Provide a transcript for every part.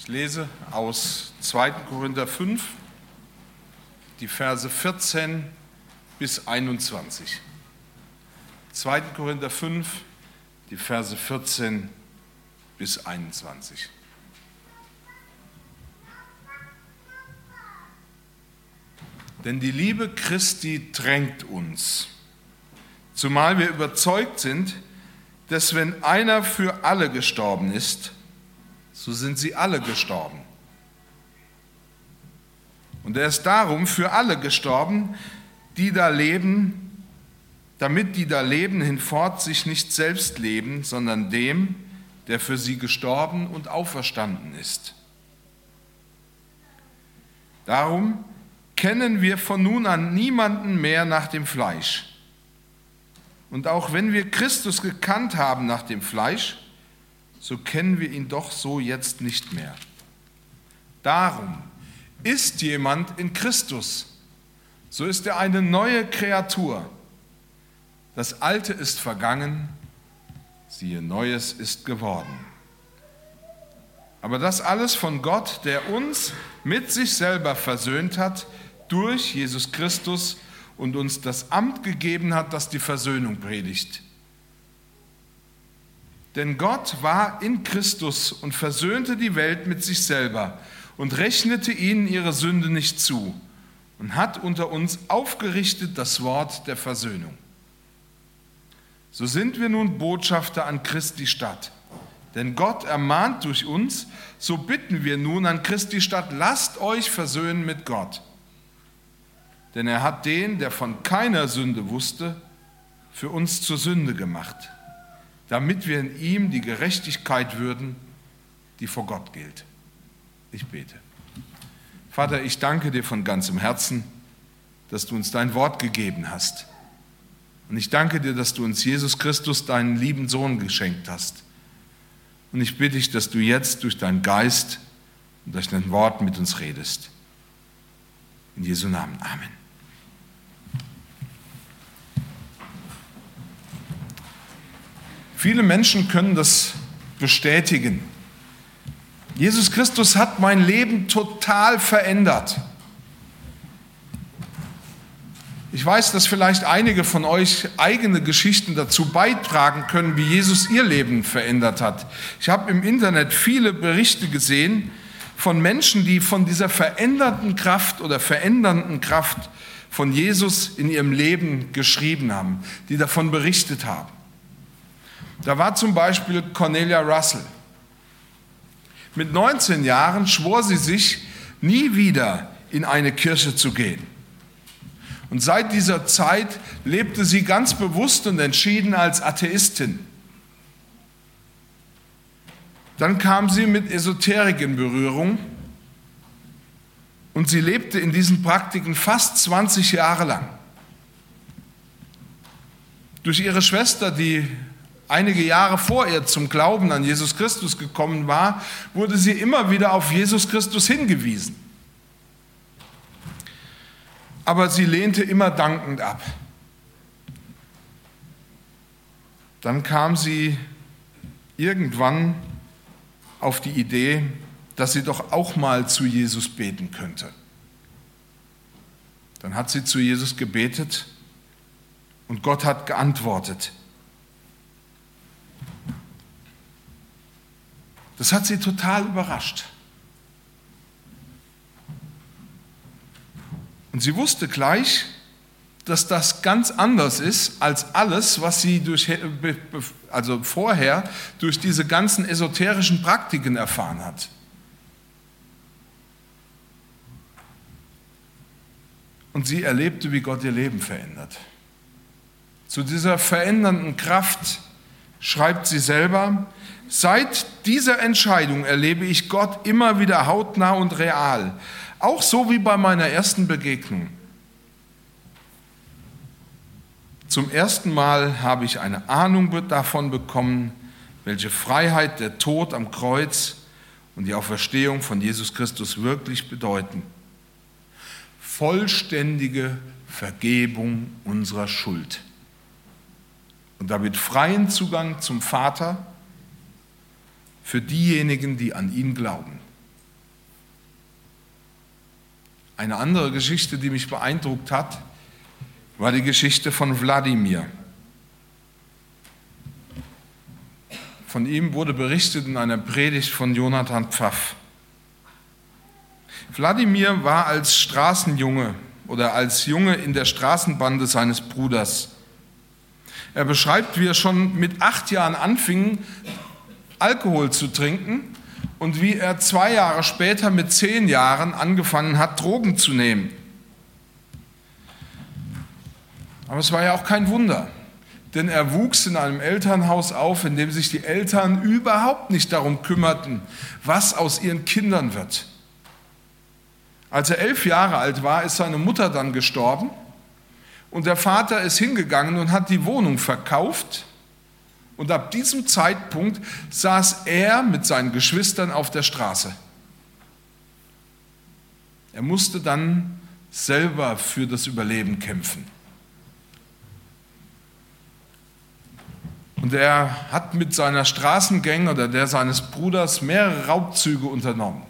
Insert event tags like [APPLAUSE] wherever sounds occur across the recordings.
Ich lese aus 2. Korinther 5, die Verse 14 bis 21. 2. Korinther 5, die Verse 14 bis 21. Denn die Liebe Christi drängt uns, zumal wir überzeugt sind, dass wenn einer für alle gestorben ist, so sind sie alle gestorben. Und er ist darum für alle gestorben, die da leben, damit die da leben hinfort sich nicht selbst leben, sondern dem, der für sie gestorben und auferstanden ist. Darum kennen wir von nun an niemanden mehr nach dem Fleisch. Und auch wenn wir Christus gekannt haben nach dem Fleisch, so kennen wir ihn doch so jetzt nicht mehr. Darum ist jemand in Christus, so ist er eine neue Kreatur. Das Alte ist vergangen, siehe, Neues ist geworden. Aber das alles von Gott, der uns mit sich selber versöhnt hat durch Jesus Christus und uns das Amt gegeben hat, das die Versöhnung predigt. Denn Gott war in Christus und versöhnte die Welt mit sich selber und rechnete ihnen ihre Sünde nicht zu und hat unter uns aufgerichtet das Wort der Versöhnung. So sind wir nun Botschafter an Christi Stadt. Denn Gott ermahnt durch uns, so bitten wir nun an Christi Stadt, lasst euch versöhnen mit Gott. Denn er hat den, der von keiner Sünde wusste, für uns zur Sünde gemacht, damit wir in ihm die Gerechtigkeit würden, die vor Gott gilt. Ich bete. Vater, ich danke dir von ganzem Herzen, dass du uns dein Wort gegeben hast. Und ich danke dir, dass du uns Jesus Christus, deinen lieben Sohn, geschenkt hast. Und ich bitte dich, dass du jetzt durch deinen Geist und durch dein Wort mit uns redest. In Jesu Namen. Amen. Viele Menschen können das bestätigen. Jesus Christus hat mein Leben total verändert. Ich weiß, dass vielleicht einige von euch eigene Geschichten dazu beitragen können, wie Jesus ihr Leben verändert hat. Ich habe im Internet viele Berichte gesehen von Menschen, die von dieser verändernden Kraft oder verändernden Kraft von Jesus in ihrem Leben geschrieben haben, die davon berichtet haben. Da war zum Beispiel Cornelia Russell. Mit 19 Jahren schwor sie sich, nie wieder in eine Kirche zu gehen. Und seit dieser Zeit lebte sie ganz bewusst und entschieden als Atheistin. Dann kam sie mit Esoterik in Berührung und sie lebte in diesen Praktiken fast 20 Jahre lang. Durch ihre Schwester, die einige Jahre vor ihr zum Glauben an Jesus Christus gekommen war, wurde sie immer wieder auf Jesus Christus hingewiesen. Aber sie lehnte immer dankend ab. Dann kam sie irgendwann auf die Idee, dass sie doch auch mal zu Jesus beten könnte. Dann hat sie zu Jesus gebetet und Gott hat geantwortet. Das hat sie total überrascht. Und sie wusste gleich, dass das ganz anders ist als alles, was sie durch, also vorher durch diese ganzen esoterischen Praktiken erfahren hat. Und sie erlebte, wie Gott ihr Leben verändert. Zu dieser verändernden Kraft schreibt sie selber, Seit dieser Entscheidung erlebe ich Gott immer wieder hautnah und real, auch so wie bei meiner ersten Begegnung. Zum ersten Mal habe ich eine Ahnung davon bekommen, welche Freiheit der Tod am Kreuz und die Auferstehung von Jesus Christus wirklich bedeuten. Vollständige Vergebung unserer Schuld und damit freien Zugang zum Vater für diejenigen, die an ihn glauben. Eine andere Geschichte, die mich beeindruckt hat, war die Geschichte von Wladimir. Von ihm wurde berichtet in einer Predigt von Jonathan Pfaff. Wladimir war als Straßenjunge oder als Junge in der Straßenbande seines Bruders. Er beschreibt, wie er schon mit acht Jahren anfing, Alkohol zu trinken und wie er zwei Jahre später mit zehn Jahren angefangen hat, Drogen zu nehmen. Aber es war ja auch kein Wunder, denn er wuchs in einem Elternhaus auf, in dem sich die Eltern überhaupt nicht darum kümmerten, was aus ihren Kindern wird. Als er elf Jahre alt war, ist seine Mutter dann gestorben und der Vater ist hingegangen und hat die Wohnung verkauft. Und ab diesem Zeitpunkt saß er mit seinen Geschwistern auf der Straße. Er musste dann selber für das Überleben kämpfen. Und er hat mit seiner Straßengang oder der seines Bruders mehrere Raubzüge unternommen.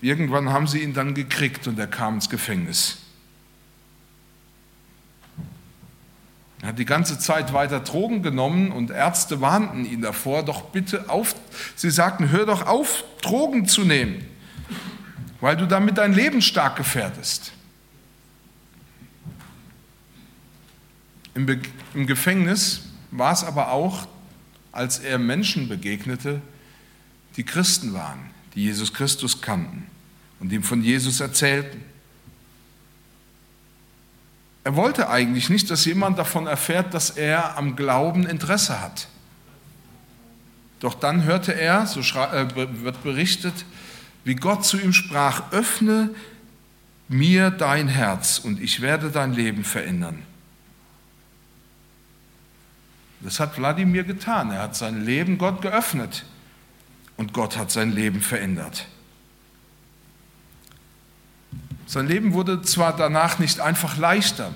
Irgendwann haben sie ihn dann gekriegt und er kam ins Gefängnis. Er hat die ganze Zeit weiter Drogen genommen und Ärzte warnten ihn davor, doch bitte auf, sie sagten, hör doch auf, Drogen zu nehmen, weil du damit dein Leben stark gefährdest. Im, Be Im Gefängnis war es aber auch, als er Menschen begegnete, die Christen waren, die Jesus Christus kannten und ihm von Jesus erzählten. Er wollte eigentlich nicht, dass jemand davon erfährt, dass er am Glauben Interesse hat. Doch dann hörte er, so äh, wird berichtet, wie Gott zu ihm sprach, öffne mir dein Herz und ich werde dein Leben verändern. Das hat Wladimir getan. Er hat sein Leben Gott geöffnet und Gott hat sein Leben verändert. Sein Leben wurde zwar danach nicht einfach leichter,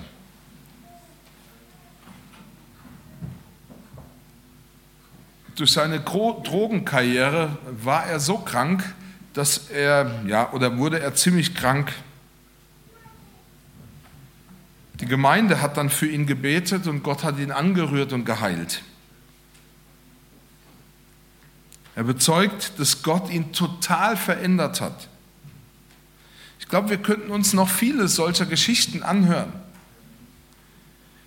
durch seine Drogenkarriere war er so krank, dass er, ja, oder wurde er ziemlich krank. Die Gemeinde hat dann für ihn gebetet und Gott hat ihn angerührt und geheilt. Er bezeugt, dass Gott ihn total verändert hat glaube, wir könnten uns noch viele solcher Geschichten anhören.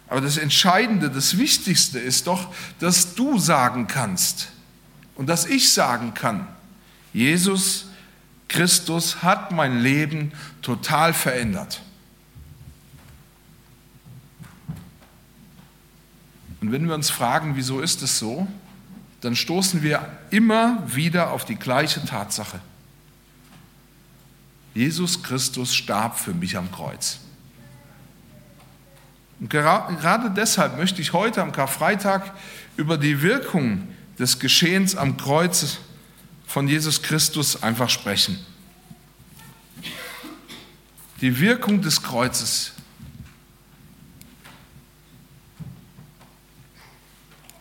Aber das Entscheidende, das Wichtigste ist doch, dass du sagen kannst und dass ich sagen kann, Jesus Christus hat mein Leben total verändert. Und wenn wir uns fragen, wieso ist es so, dann stoßen wir immer wieder auf die gleiche Tatsache. Jesus Christus starb für mich am Kreuz. Und gerade deshalb möchte ich heute am Karfreitag über die Wirkung des Geschehens am Kreuz von Jesus Christus einfach sprechen. Die Wirkung des Kreuzes.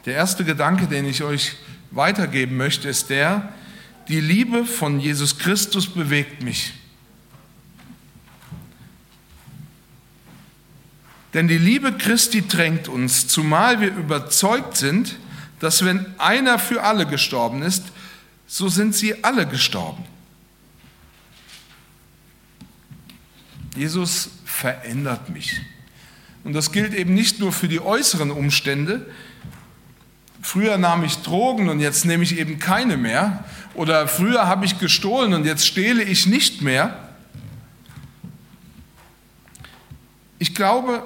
Der erste Gedanke, den ich euch weitergeben möchte, ist der, die Liebe von Jesus Christus bewegt mich. Denn die Liebe Christi drängt uns, zumal wir überzeugt sind, dass wenn einer für alle gestorben ist, so sind sie alle gestorben. Jesus verändert mich. Und das gilt eben nicht nur für die äußeren Umstände. Früher nahm ich Drogen und jetzt nehme ich eben keine mehr. Oder früher habe ich gestohlen und jetzt stehle ich nicht mehr. Ich glaube,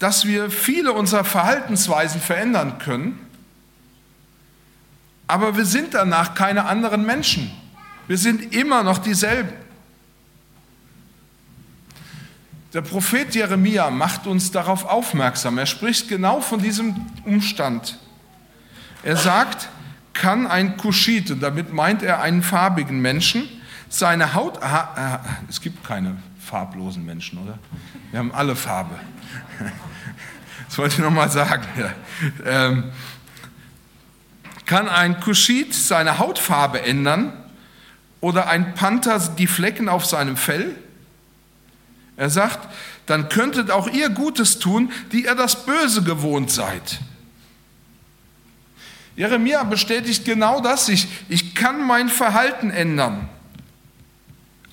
dass wir viele unserer Verhaltensweisen verändern können, aber wir sind danach keine anderen Menschen. Wir sind immer noch dieselben. Der Prophet Jeremia macht uns darauf aufmerksam. Er spricht genau von diesem Umstand. Er sagt, kann ein Kuschit, und damit meint er einen farbigen Menschen, seine Haut, aha, es gibt keine farblosen Menschen, oder? Wir haben alle Farbe. [LAUGHS] Das wollte ich nochmal sagen. Ähm, kann ein Kuschit seine Hautfarbe ändern, oder ein Panther die Flecken auf seinem Fell? Er sagt, dann könntet auch ihr Gutes tun, die ihr das Böse gewohnt seid. Jeremia bestätigt genau das. Ich, ich kann mein Verhalten ändern,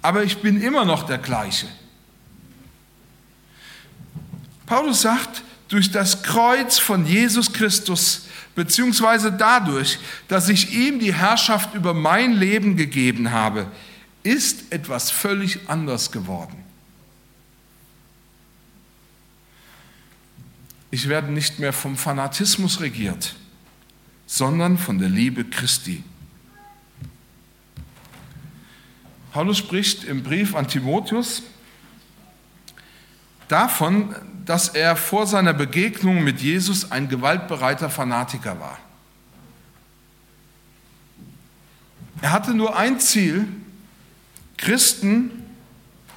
aber ich bin immer noch der gleiche. Paulus sagt, durch das Kreuz von Jesus Christus, beziehungsweise dadurch, dass ich ihm die Herrschaft über mein Leben gegeben habe, ist etwas völlig anders geworden. Ich werde nicht mehr vom Fanatismus regiert, sondern von der Liebe Christi. Paulus spricht im Brief an Timotheus davon, dass er vor seiner Begegnung mit Jesus ein gewaltbereiter Fanatiker war. Er hatte nur ein Ziel, Christen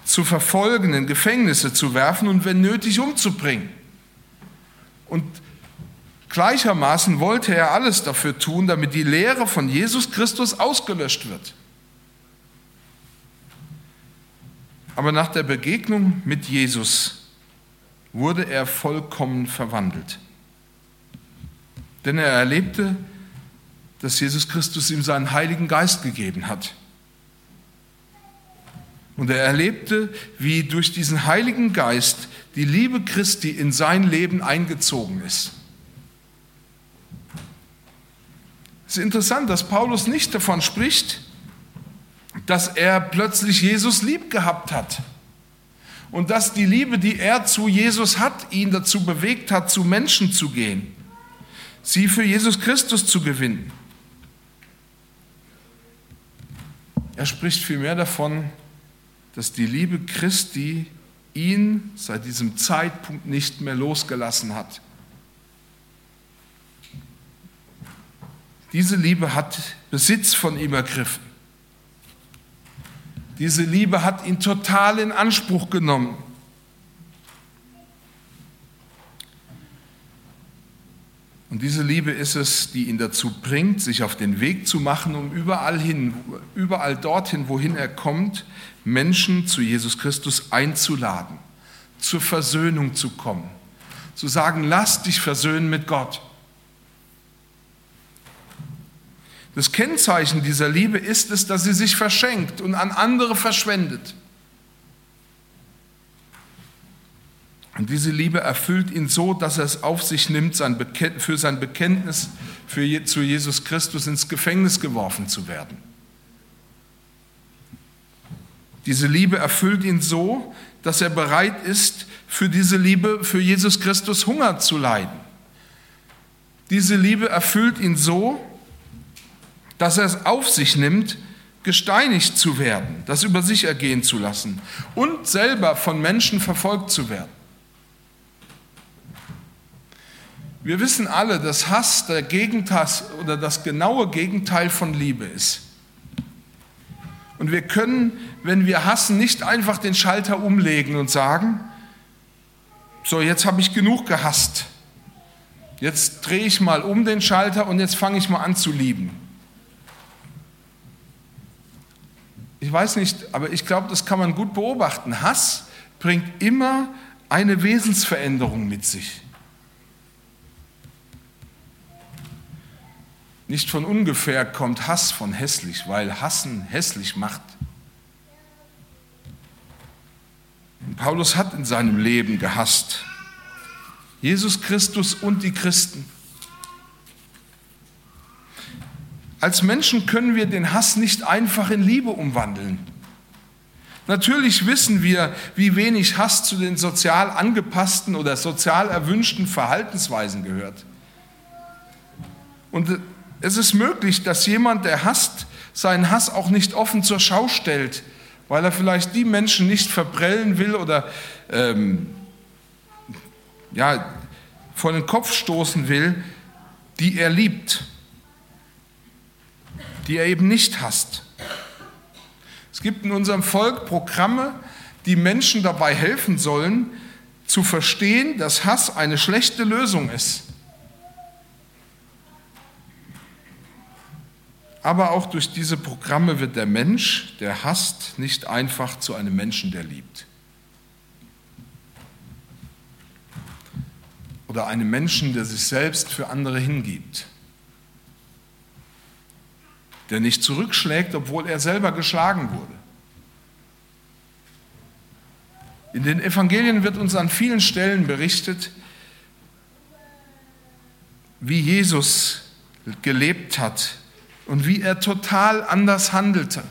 zu verfolgen, in Gefängnisse zu werfen und wenn nötig umzubringen. Und gleichermaßen wollte er alles dafür tun, damit die Lehre von Jesus Christus ausgelöscht wird. Aber nach der Begegnung mit Jesus wurde er vollkommen verwandelt. Denn er erlebte, dass Jesus Christus ihm seinen Heiligen Geist gegeben hat. Und er erlebte, wie durch diesen Heiligen Geist die Liebe Christi in sein Leben eingezogen ist. Es ist interessant, dass Paulus nicht davon spricht, dass er plötzlich Jesus lieb gehabt hat und dass die Liebe, die er zu Jesus hat, ihn dazu bewegt hat, zu Menschen zu gehen, sie für Jesus Christus zu gewinnen. Er spricht vielmehr davon, dass die Liebe Christi ihn seit diesem Zeitpunkt nicht mehr losgelassen hat. Diese Liebe hat Besitz von ihm ergriffen. Diese Liebe hat ihn total in Anspruch genommen. Und diese Liebe ist es, die ihn dazu bringt, sich auf den Weg zu machen, um überall hin, überall dorthin, wohin er kommt, Menschen zu Jesus Christus einzuladen, zur Versöhnung zu kommen, zu sagen, lass dich versöhnen mit Gott. Das Kennzeichen dieser Liebe ist es, dass sie sich verschenkt und an andere verschwendet. Und diese Liebe erfüllt ihn so, dass er es auf sich nimmt, für sein Bekenntnis für, zu Jesus Christus ins Gefängnis geworfen zu werden. Diese Liebe erfüllt ihn so, dass er bereit ist, für diese Liebe, für Jesus Christus Hunger zu leiden. Diese Liebe erfüllt ihn so, dass er es auf sich nimmt, gesteinigt zu werden, das über sich ergehen zu lassen und selber von Menschen verfolgt zu werden. Wir wissen alle, dass Hass der Gegenteil oder das genaue Gegenteil von Liebe ist. Und wir können, wenn wir hassen, nicht einfach den Schalter umlegen und sagen, so jetzt habe ich genug gehasst. Jetzt drehe ich mal um den Schalter und jetzt fange ich mal an zu lieben. Ich weiß nicht, aber ich glaube, das kann man gut beobachten. Hass bringt immer eine Wesensveränderung mit sich. Nicht von ungefähr kommt Hass von hässlich, weil Hassen hässlich macht. Und Paulus hat in seinem Leben gehasst. Jesus Christus und die Christen. Als Menschen können wir den Hass nicht einfach in Liebe umwandeln. Natürlich wissen wir, wie wenig Hass zu den sozial angepassten oder sozial erwünschten Verhaltensweisen gehört. Und es ist möglich, dass jemand, der hasst, seinen Hass auch nicht offen zur Schau stellt, weil er vielleicht die Menschen nicht verprellen will oder ähm, ja, vor den Kopf stoßen will, die er liebt, die er eben nicht hasst. Es gibt in unserem Volk Programme, die Menschen dabei helfen sollen, zu verstehen, dass Hass eine schlechte Lösung ist. aber auch durch diese Programme wird der Mensch, der hasst, nicht einfach zu einem Menschen, der liebt. Oder einem Menschen, der sich selbst für andere hingibt. Der nicht zurückschlägt, obwohl er selber geschlagen wurde. In den Evangelien wird uns an vielen Stellen berichtet, wie Jesus gelebt hat und wie er total anders handelte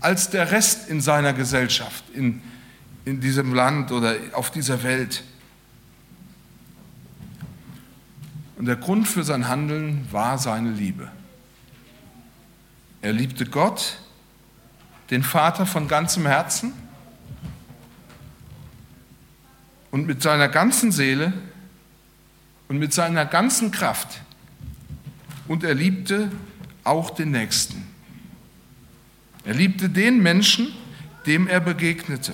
als der Rest in seiner Gesellschaft, in, in diesem Land oder auf dieser Welt. Und der Grund für sein Handeln war seine Liebe. Er liebte Gott, den Vater von ganzem Herzen und mit seiner ganzen Seele und mit seiner ganzen Kraft. Und er liebte auch den Nächsten. Er liebte den Menschen, dem er begegnete.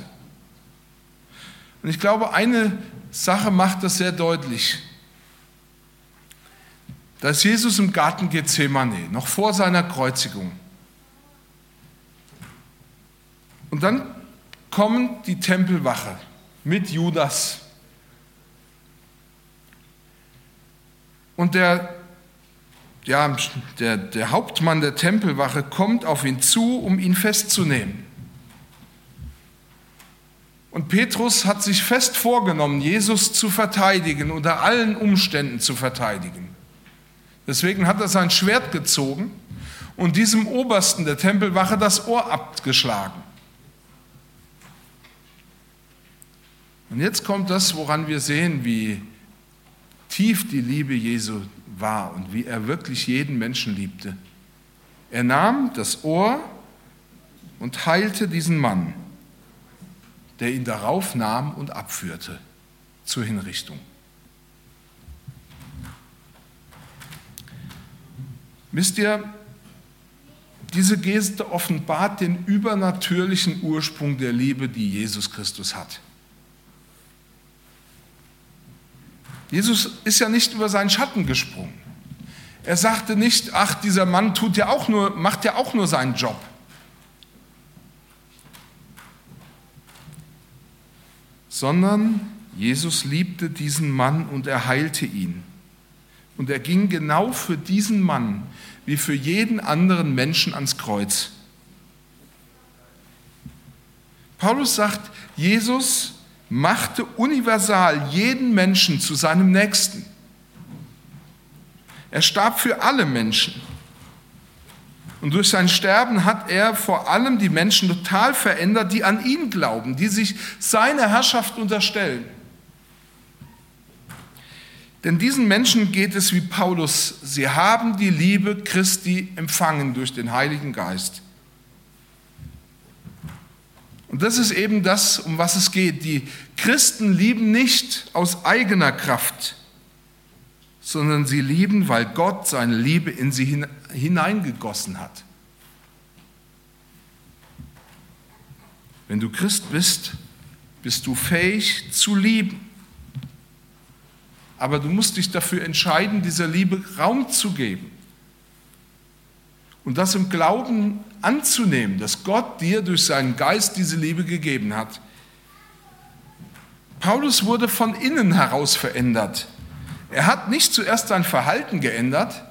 Und ich glaube, eine Sache macht das sehr deutlich. Da ist Jesus im Garten Gethsemane, noch vor seiner Kreuzigung. Und dann kommt die Tempelwache mit Judas. Und der ja, der, der Hauptmann der Tempelwache kommt auf ihn zu, um ihn festzunehmen. Und Petrus hat sich fest vorgenommen, Jesus zu verteidigen, unter allen Umständen zu verteidigen. Deswegen hat er sein Schwert gezogen und diesem Obersten der Tempelwache das Ohr abgeschlagen. Und jetzt kommt das, woran wir sehen, wie tief die Liebe Jesu war und wie er wirklich jeden Menschen liebte. Er nahm das Ohr und heilte diesen Mann, der ihn darauf nahm und abführte zur Hinrichtung. Wisst ihr, diese Geste offenbart den übernatürlichen Ursprung der Liebe, die Jesus Christus hat. Jesus ist ja nicht über seinen Schatten gesprungen. Er sagte nicht, ach, dieser Mann tut ja auch nur, macht ja auch nur seinen Job. Sondern Jesus liebte diesen Mann und er heilte ihn. Und er ging genau für diesen Mann wie für jeden anderen Menschen ans Kreuz. Paulus sagt, Jesus machte universal jeden Menschen zu seinem Nächsten. Er starb für alle Menschen. Und durch sein Sterben hat er vor allem die Menschen total verändert, die an ihn glauben, die sich seiner Herrschaft unterstellen. Denn diesen Menschen geht es wie Paulus, sie haben die Liebe Christi empfangen durch den Heiligen Geist. Und das ist eben das, um was es geht. Die Christen lieben nicht aus eigener Kraft, sondern sie lieben, weil Gott seine Liebe in sie hineingegossen hat. Wenn du Christ bist, bist du fähig zu lieben. Aber du musst dich dafür entscheiden, dieser Liebe Raum zu geben. Und das im Glauben anzunehmen, dass Gott dir durch seinen Geist diese Liebe gegeben hat. Paulus wurde von innen heraus verändert. Er hat nicht zuerst sein Verhalten geändert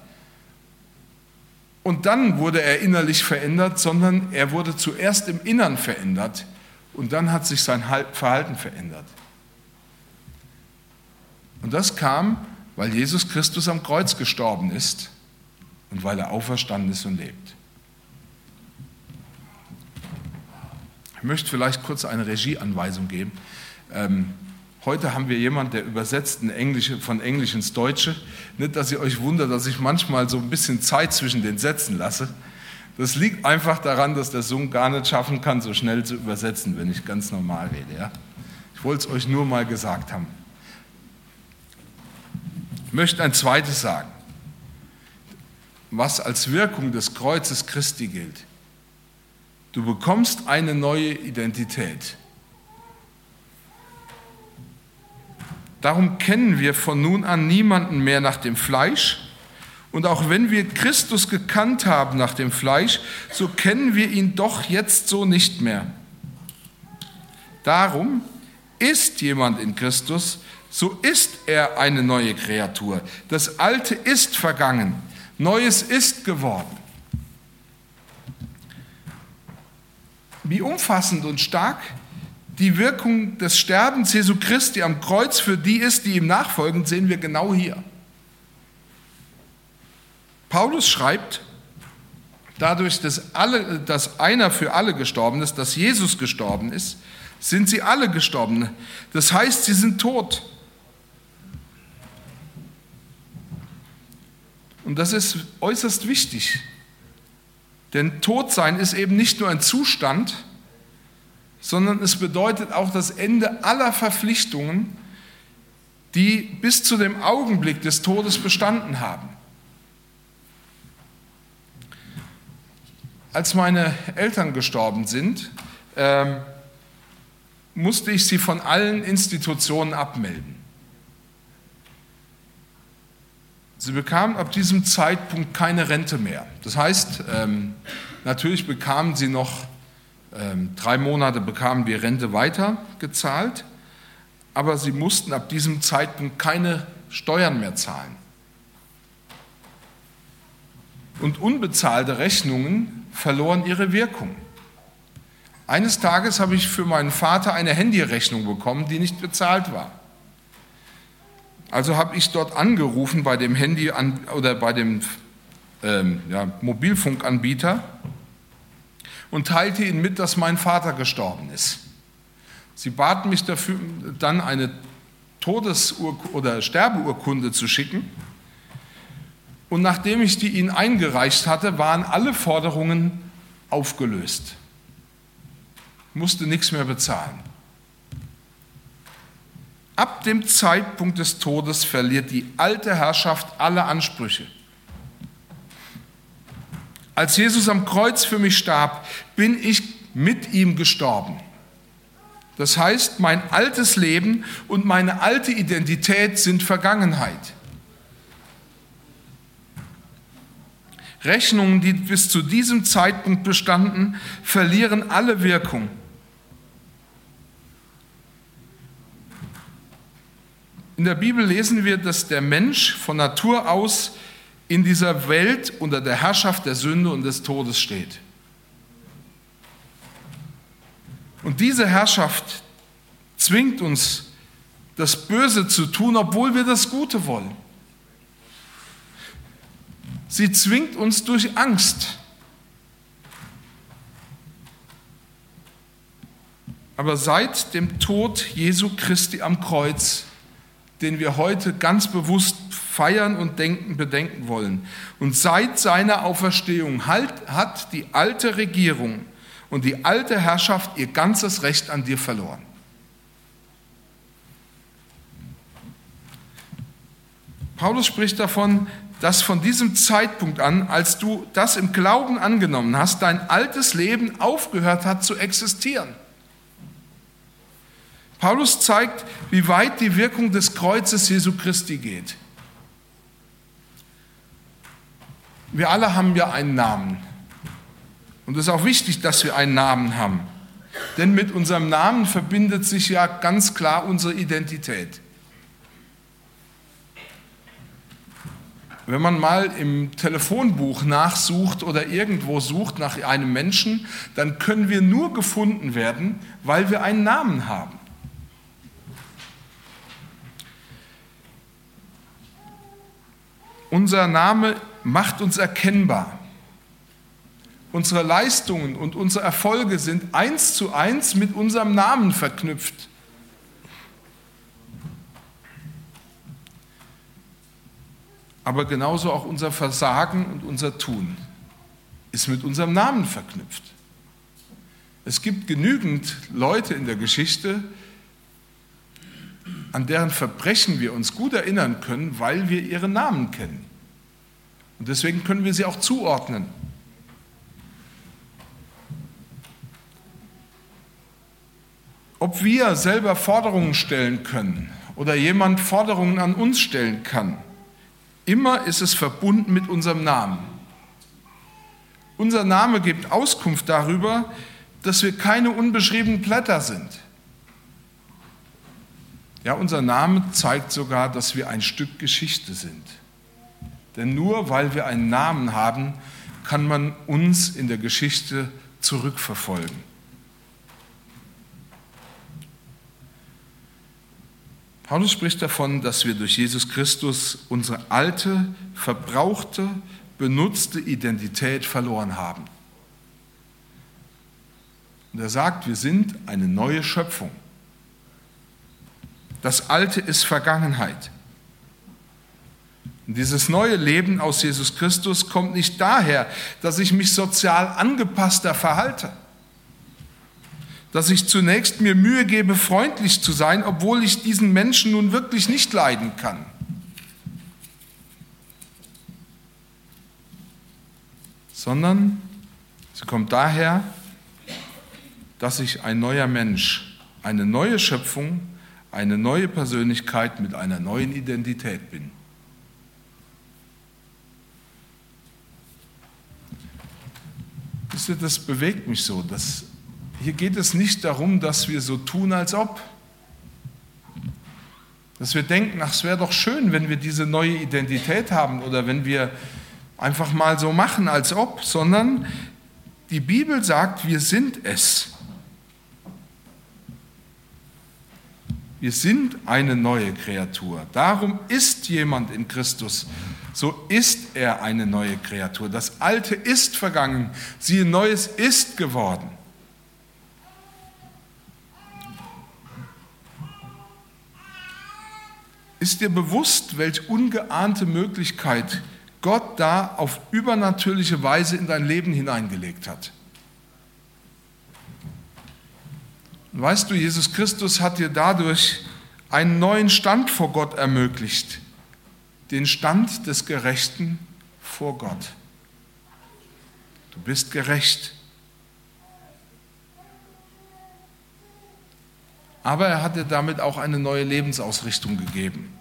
und dann wurde er innerlich verändert, sondern er wurde zuerst im Innern verändert und dann hat sich sein Verhalten verändert. Und das kam, weil Jesus Christus am Kreuz gestorben ist und weil er auferstanden ist und lebt. Ich möchte vielleicht kurz eine Regieanweisung geben. Ähm, heute haben wir jemanden, der übersetzt Englisch, von Englisch ins Deutsche. Nicht, dass ihr euch wundert, dass ich manchmal so ein bisschen Zeit zwischen den Sätzen lasse. Das liegt einfach daran, dass der Sohn gar nicht schaffen kann, so schnell zu übersetzen, wenn ich ganz normal rede. Ja? Ich wollte es euch nur mal gesagt haben. Ich möchte ein zweites sagen, was als Wirkung des Kreuzes Christi gilt. Du bekommst eine neue Identität. Darum kennen wir von nun an niemanden mehr nach dem Fleisch Und auch wenn wir Christus gekannt haben nach dem Fleisch, so kennen wir ihn doch jetzt so nicht mehr. Darum ist jemand in Christus, so ist er eine neue Kreatur. Das Alte ist vergangen, Neues ist geworden. Wie umfassend und stark die Wirkung des Sterbens Jesu Christi am Kreuz für die ist, die ihm nachfolgen, sehen wir genau hier. Paulus schreibt, dadurch, dass, alle, dass einer für alle gestorben ist, dass Jesus gestorben ist, sind sie alle gestorben. Das heißt, sie sind tot. Und das ist äußerst wichtig. Denn Todsein ist eben nicht nur ein Zustand, sondern es bedeutet auch das Ende aller Verpflichtungen, die bis zu dem Augenblick des Todes bestanden haben. Als meine Eltern gestorben sind, ähm, musste ich sie von allen Institutionen abmelden. Sie bekamen ab diesem Zeitpunkt keine Rente mehr. Das heißt, ähm, natürlich bekamen sie noch, ähm, drei Monate bekamen wir Rente weitergezahlt, aber sie mussten ab diesem Zeitpunkt keine Steuern mehr zahlen. Und unbezahlte Rechnungen verloren ihre Wirkung. Eines Tages habe ich für meinen Vater eine Handyrechnung bekommen, die nicht bezahlt war. Also habe ich dort angerufen bei dem Handy oder bei dem ähm, ja, Mobilfunkanbieter und teilte ihnen mit, dass mein Vater gestorben ist. Sie baten mich dafür, dann eine Todesurkunde oder Sterbeurkunde zu schicken. Und nachdem ich die ihnen eingereicht hatte, waren alle Forderungen aufgelöst musste nichts mehr bezahlen. Ab dem Zeitpunkt des Todes verliert die alte Herrschaft alle Ansprüche. Als Jesus am Kreuz für mich starb, bin ich mit ihm gestorben. Das heißt, mein altes Leben und meine alte Identität sind Vergangenheit. Rechnungen, die bis zu diesem Zeitpunkt bestanden, verlieren alle Wirkung. In der Bibel lesen wir, dass der Mensch von Natur aus in dieser Welt unter der Herrschaft der Sünde und des Todes steht. Und diese Herrschaft zwingt uns, das Böse zu tun, obwohl wir das Gute wollen. Sie zwingt uns durch Angst. Aber seit dem Tod Jesu Christi am Kreuz den wir heute ganz bewusst feiern und denken, bedenken wollen. Und seit seiner Auferstehung hat die alte Regierung und die alte Herrschaft ihr ganzes Recht an dir verloren. Paulus spricht davon, dass von diesem Zeitpunkt an, als du das im Glauben angenommen hast, dein altes Leben aufgehört hat zu existieren. Paulus zeigt, wie weit die Wirkung des Kreuzes Jesu Christi geht. Wir alle haben ja einen Namen. Und es ist auch wichtig, dass wir einen Namen haben. Denn mit unserem Namen verbindet sich ja ganz klar unsere Identität. Wenn man mal im Telefonbuch nachsucht oder irgendwo sucht nach einem Menschen, dann können wir nur gefunden werden, weil wir einen Namen haben. Unser Name macht uns erkennbar. Unsere Leistungen und unsere Erfolge sind eins zu eins mit unserem Namen verknüpft. Aber genauso auch unser Versagen und unser Tun ist mit unserem Namen verknüpft. Es gibt genügend Leute in der Geschichte, an deren Verbrechen wir uns gut erinnern können, weil wir ihre Namen kennen. Und deswegen können wir sie auch zuordnen. Ob wir selber Forderungen stellen können oder jemand Forderungen an uns stellen kann, immer ist es verbunden mit unserem Namen. Unser Name gibt Auskunft darüber, dass wir keine unbeschriebenen Blätter sind. Ja, unser Name zeigt sogar, dass wir ein Stück Geschichte sind. Denn nur weil wir einen Namen haben, kann man uns in der Geschichte zurückverfolgen. Paulus spricht davon, dass wir durch Jesus Christus unsere alte, verbrauchte, benutzte Identität verloren haben. Und er sagt, wir sind eine neue Schöpfung. Das Alte ist Vergangenheit. Und dieses neue Leben aus Jesus Christus kommt nicht daher, dass ich mich sozial angepasster verhalte dass ich zunächst mir Mühe gebe, freundlich zu sein, obwohl ich diesen Menschen nun wirklich nicht leiden kann. Sondern sie kommt daher, dass ich ein neuer Mensch, eine neue Schöpfung, eine neue Persönlichkeit mit einer neuen Identität bin. Das bewegt mich so, dass hier geht es nicht darum, dass wir so tun, als ob. Dass wir denken, ach, es wäre doch schön, wenn wir diese neue Identität haben oder wenn wir einfach mal so machen, als ob, sondern die Bibel sagt, wir sind es. Wir sind eine neue Kreatur. Darum ist jemand in Christus. So ist er eine neue Kreatur. Das Alte ist vergangen. Siehe, Neues ist geworden. Ist dir bewusst, welche ungeahnte Möglichkeit Gott da auf übernatürliche Weise in dein Leben hineingelegt hat? Und weißt du, Jesus Christus hat dir dadurch einen neuen Stand vor Gott ermöglicht, den Stand des Gerechten vor Gott. Du bist gerecht. aber er hat dir damit auch eine neue Lebensausrichtung gegeben.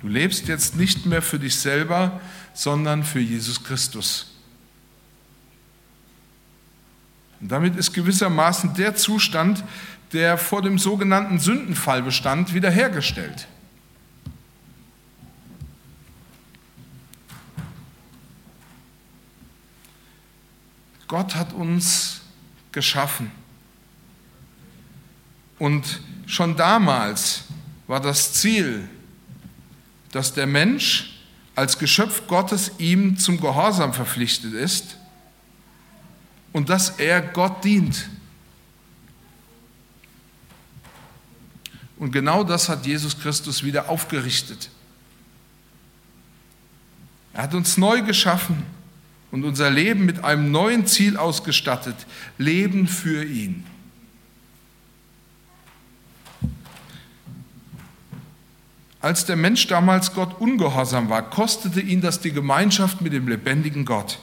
Du lebst jetzt nicht mehr für dich selber, sondern für Jesus Christus. Und damit ist gewissermaßen der Zustand, der vor dem sogenannten Sündenfall bestand, wiederhergestellt. Gott hat uns geschaffen. Und schon damals war das Ziel, dass der Mensch als Geschöpf Gottes ihm zum Gehorsam verpflichtet ist und dass er Gott dient. Und genau das hat Jesus Christus wieder aufgerichtet. Er hat uns neu geschaffen und unser Leben mit einem neuen Ziel ausgestattet, Leben für ihn. Als der Mensch damals Gott ungehorsam war, kostete ihn das die Gemeinschaft mit dem lebendigen Gott.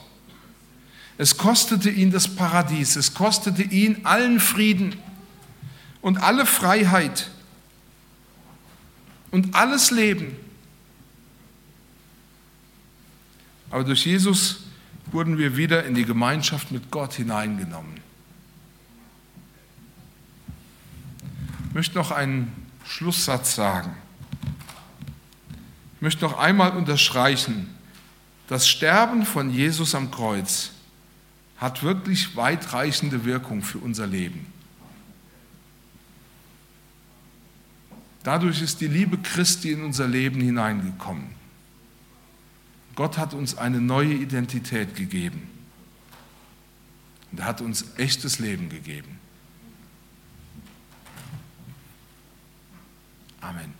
Es kostete ihn das Paradies, es kostete ihn allen Frieden und alle Freiheit und alles Leben. Aber durch Jesus wurden wir wieder in die Gemeinschaft mit Gott hineingenommen. Ich möchte noch einen Schlusssatz sagen. Ich möchte noch einmal unterstreichen, das Sterben von Jesus am Kreuz hat wirklich weitreichende Wirkung für unser Leben. Dadurch ist die Liebe Christi in unser Leben hineingekommen. Gott hat uns eine neue Identität gegeben. Und er hat uns echtes Leben gegeben. Amen.